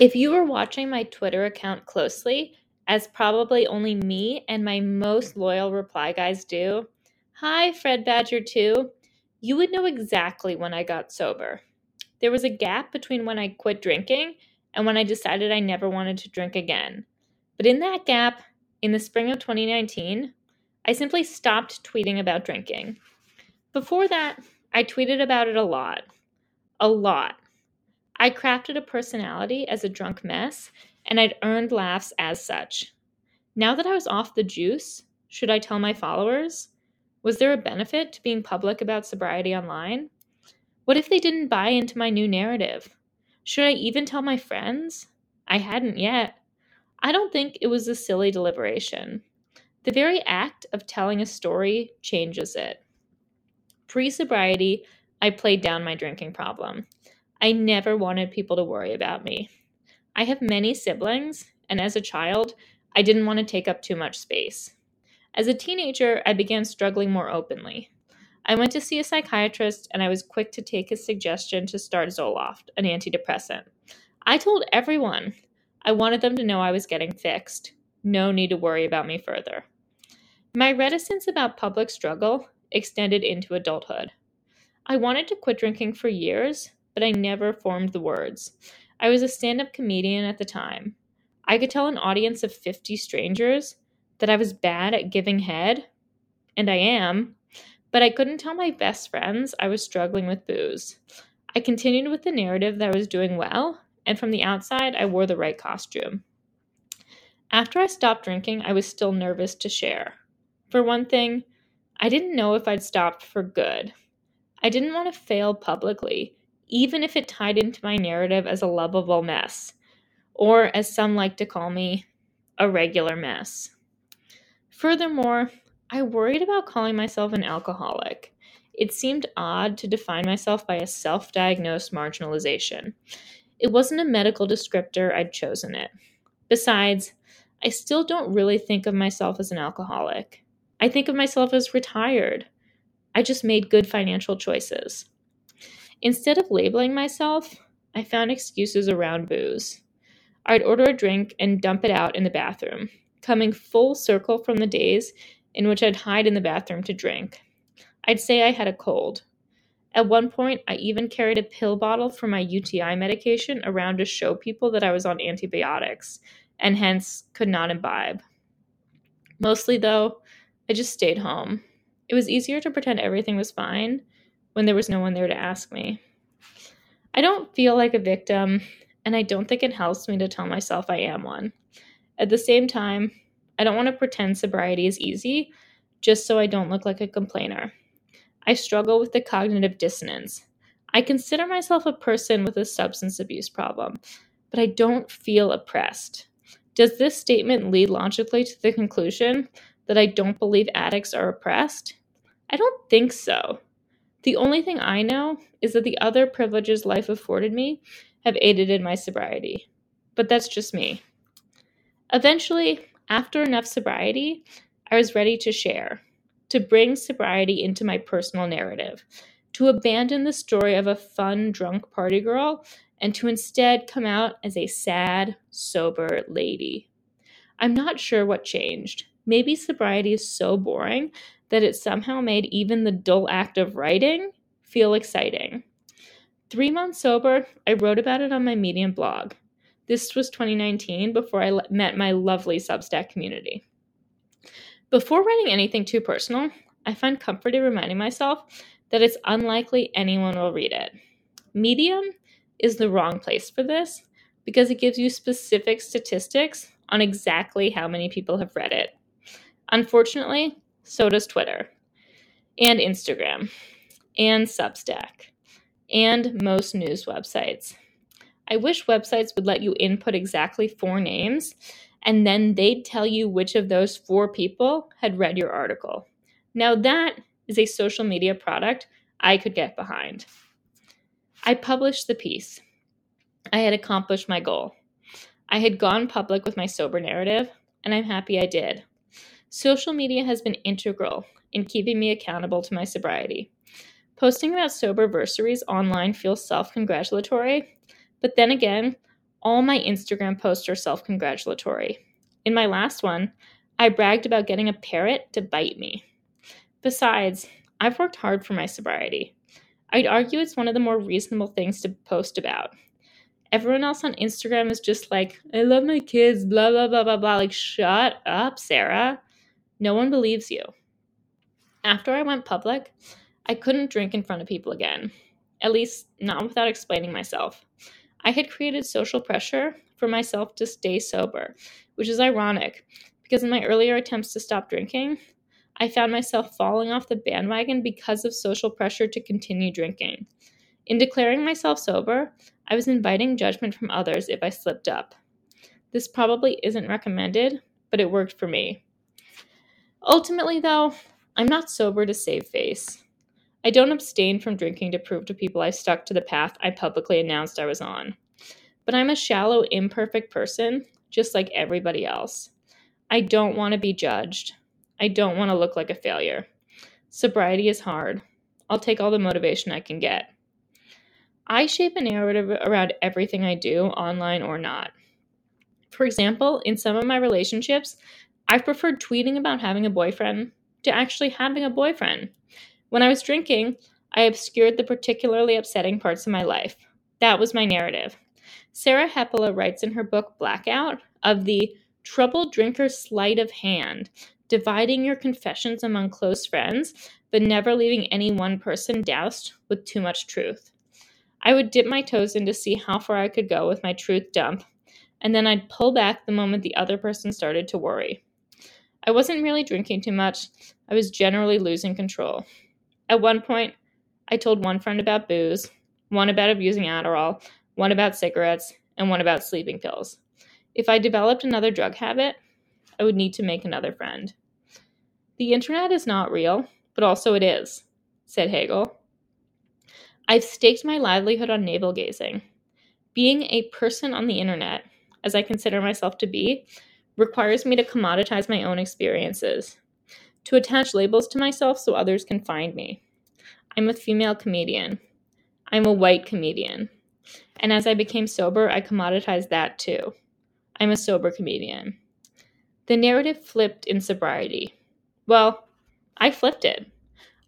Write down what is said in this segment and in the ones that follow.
If you were watching my Twitter account closely, as probably only me and my most loyal reply guys do, hi, Fred Badger 2, you would know exactly when I got sober. There was a gap between when I quit drinking and when I decided I never wanted to drink again. But in that gap, in the spring of 2019, I simply stopped tweeting about drinking. Before that, I tweeted about it a lot. A lot. I crafted a personality as a drunk mess, and I'd earned laughs as such. Now that I was off the juice, should I tell my followers? Was there a benefit to being public about sobriety online? What if they didn't buy into my new narrative? Should I even tell my friends? I hadn't yet. I don't think it was a silly deliberation. The very act of telling a story changes it. Pre sobriety, I played down my drinking problem. I never wanted people to worry about me. I have many siblings, and as a child, I didn't want to take up too much space. As a teenager, I began struggling more openly. I went to see a psychiatrist and I was quick to take his suggestion to start Zoloft, an antidepressant. I told everyone I wanted them to know I was getting fixed. No need to worry about me further. My reticence about public struggle extended into adulthood. I wanted to quit drinking for years, but I never formed the words. I was a stand up comedian at the time. I could tell an audience of 50 strangers that I was bad at giving head, and I am, but I couldn't tell my best friends I was struggling with booze. I continued with the narrative that I was doing well, and from the outside, I wore the right costume. After I stopped drinking, I was still nervous to share. For one thing, I didn't know if I'd stopped for good. I didn't want to fail publicly, even if it tied into my narrative as a lovable mess, or as some like to call me, a regular mess. Furthermore, I worried about calling myself an alcoholic. It seemed odd to define myself by a self diagnosed marginalization. It wasn't a medical descriptor, I'd chosen it. Besides, I still don't really think of myself as an alcoholic. I think of myself as retired. I just made good financial choices. Instead of labeling myself, I found excuses around booze. I'd order a drink and dump it out in the bathroom, coming full circle from the days in which I'd hide in the bathroom to drink. I'd say I had a cold. At one point, I even carried a pill bottle for my UTI medication around to show people that I was on antibiotics and hence could not imbibe. Mostly, though, I just stayed home. It was easier to pretend everything was fine when there was no one there to ask me. I don't feel like a victim, and I don't think it helps me to tell myself I am one. At the same time, I don't want to pretend sobriety is easy just so I don't look like a complainer. I struggle with the cognitive dissonance. I consider myself a person with a substance abuse problem, but I don't feel oppressed. Does this statement lead logically to the conclusion that I don't believe addicts are oppressed? I don't think so. The only thing I know is that the other privileges life afforded me have aided in my sobriety. But that's just me. Eventually, after enough sobriety, I was ready to share, to bring sobriety into my personal narrative, to abandon the story of a fun, drunk party girl, and to instead come out as a sad, sober lady. I'm not sure what changed. Maybe sobriety is so boring that it somehow made even the dull act of writing feel exciting. Three months sober, I wrote about it on my Medium blog. This was 2019 before I met my lovely Substack community. Before writing anything too personal, I find comfort in reminding myself that it's unlikely anyone will read it. Medium is the wrong place for this because it gives you specific statistics on exactly how many people have read it. Unfortunately, so does Twitter, and Instagram, and Substack, and most news websites. I wish websites would let you input exactly four names and then they'd tell you which of those four people had read your article. Now, that is a social media product I could get behind. I published the piece. I had accomplished my goal. I had gone public with my sober narrative, and I'm happy I did. Social media has been integral in keeping me accountable to my sobriety. Posting about sober versaries online feels self congratulatory, but then again, All my Instagram posts are self congratulatory. In my last one, I bragged about getting a parrot to bite me. Besides, I've worked hard for my sobriety. I'd argue it's one of the more reasonable things to post about. Everyone else on Instagram is just like, I love my kids, blah, blah, blah, blah, blah. Like, shut up, Sarah. No one believes you. After I went public, I couldn't drink in front of people again, at least not without explaining myself. I had created social pressure for myself to stay sober, which is ironic because in my earlier attempts to stop drinking, I found myself falling off the bandwagon because of social pressure to continue drinking. In declaring myself sober, I was inviting judgment from others if I slipped up. This probably isn't recommended, but it worked for me. Ultimately, though, I'm not sober to save face. I don't abstain from drinking to prove to people I stuck to the path I publicly announced I was on. But I'm a shallow, imperfect person, just like everybody else. I don't want to be judged. I don't want to look like a failure. Sobriety is hard. I'll take all the motivation I can get. I shape a narrative around everything I do, online or not. For example, in some of my relationships, I've preferred tweeting about having a boyfriend to actually having a boyfriend. When I was drinking, I obscured the particularly upsetting parts of my life. That was my narrative. Sarah Hepola writes in her book Blackout of the troubled drinker's sleight of hand, dividing your confessions among close friends, but never leaving any one person doused with too much truth. I would dip my toes in to see how far I could go with my truth dump, and then I'd pull back the moment the other person started to worry. I wasn't really drinking too much, I was generally losing control. At one point, I told one friend about booze, one about abusing Adderall, one about cigarettes, and one about sleeping pills. If I developed another drug habit, I would need to make another friend. The internet is not real, but also it is, said Hegel. I've staked my livelihood on navel gazing. Being a person on the internet, as I consider myself to be, requires me to commoditize my own experiences, to attach labels to myself so others can find me. I'm a female comedian. I'm a white comedian. And as I became sober, I commoditized that too. I'm a sober comedian. The narrative flipped in sobriety. Well, I flipped it.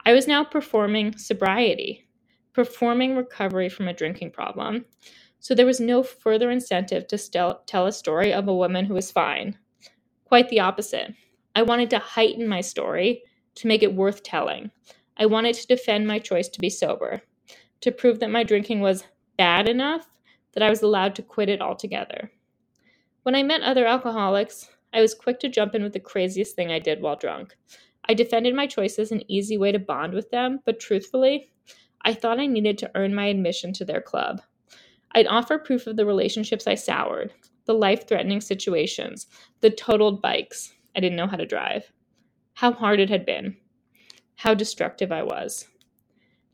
I was now performing sobriety, performing recovery from a drinking problem. So there was no further incentive to tell a story of a woman who was fine, Quite the opposite. I wanted to heighten my story to make it worth telling. I wanted to defend my choice to be sober, to prove that my drinking was bad enough that I was allowed to quit it altogether. When I met other alcoholics, I was quick to jump in with the craziest thing I did while drunk. I defended my choice as an easy way to bond with them, but truthfully, I thought I needed to earn my admission to their club. I'd offer proof of the relationships I soured, the life threatening situations, the totaled bikes. I didn't know how to drive. How hard it had been. How destructive I was.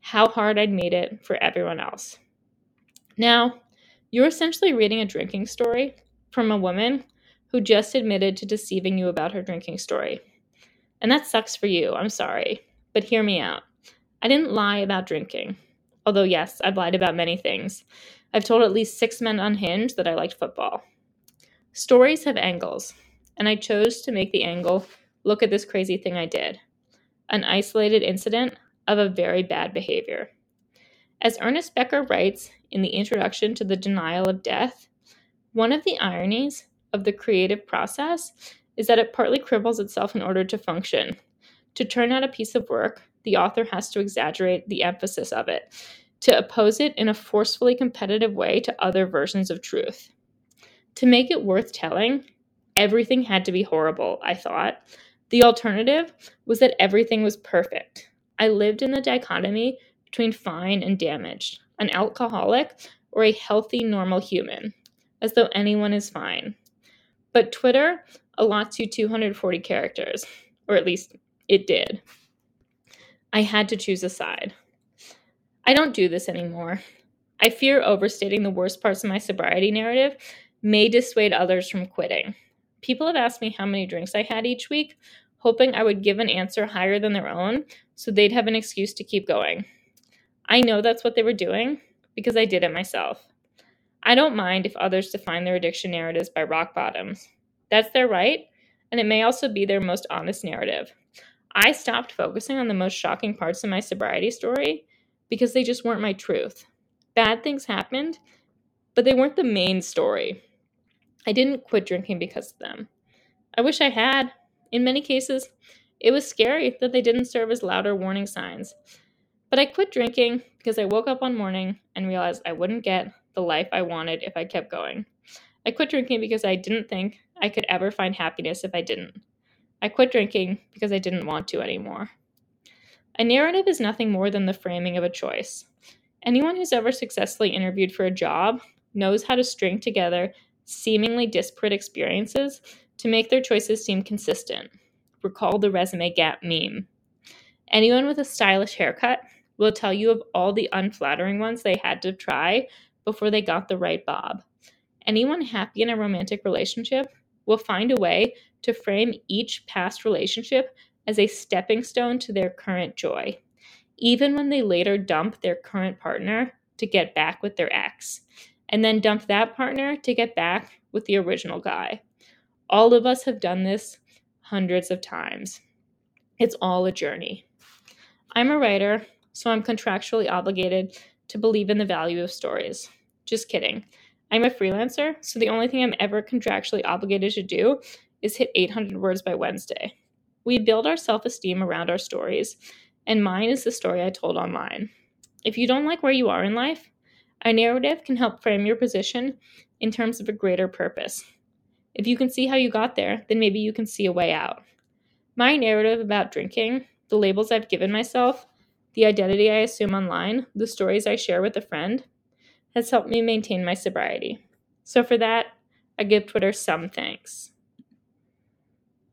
How hard I'd made it for everyone else. Now, you're essentially reading a drinking story from a woman who just admitted to deceiving you about her drinking story. And that sucks for you, I'm sorry. But hear me out. I didn't lie about drinking. Although, yes, I've lied about many things. I've told at least six men unhinged that I liked football. Stories have angles, and I chose to make the angle look at this crazy thing I did an isolated incident of a very bad behavior. As Ernest Becker writes in the introduction to The Denial of Death, one of the ironies of the creative process is that it partly cripbles itself in order to function. To turn out a piece of work, the author has to exaggerate the emphasis of it, to oppose it in a forcefully competitive way to other versions of truth. To make it worth telling, everything had to be horrible, I thought. The alternative was that everything was perfect. I lived in the dichotomy between fine and damaged, an alcoholic or a healthy, normal human, as though anyone is fine. But Twitter allots you 240 characters, or at least it did. I had to choose a side. I don't do this anymore. I fear overstating the worst parts of my sobriety narrative may dissuade others from quitting. People have asked me how many drinks I had each week, hoping I would give an answer higher than their own so they'd have an excuse to keep going. I know that's what they were doing because I did it myself. I don't mind if others define their addiction narratives by rock bottoms. That's their right, and it may also be their most honest narrative. I stopped focusing on the most shocking parts of my sobriety story because they just weren't my truth. Bad things happened, but they weren't the main story. I didn't quit drinking because of them. I wish I had. In many cases, it was scary that they didn't serve as louder warning signs. But I quit drinking because I woke up one morning and realized I wouldn't get the life I wanted if I kept going. I quit drinking because I didn't think I could ever find happiness if I didn't. I quit drinking because I didn't want to anymore. A narrative is nothing more than the framing of a choice. Anyone who's ever successfully interviewed for a job knows how to string together seemingly disparate experiences to make their choices seem consistent. Recall the resume gap meme. Anyone with a stylish haircut will tell you of all the unflattering ones they had to try before they got the right bob. Anyone happy in a romantic relationship will find a way to frame each past relationship as a stepping stone to their current joy, even when they later dump their current partner to get back with their ex, and then dump that partner to get back with the original guy. All of us have done this hundreds of times. It's all a journey. I'm a writer, so I'm contractually obligated to believe in the value of stories. Just kidding. I'm a freelancer, so the only thing I'm ever contractually obligated to do is hit 800 words by Wednesday. We build our self esteem around our stories, and mine is the story I told online. If you don't like where you are in life, a narrative can help frame your position in terms of a greater purpose. If you can see how you got there, then maybe you can see a way out. My narrative about drinking, the labels I've given myself, the identity I assume online, the stories I share with a friend, has helped me maintain my sobriety. So for that, I give Twitter some thanks.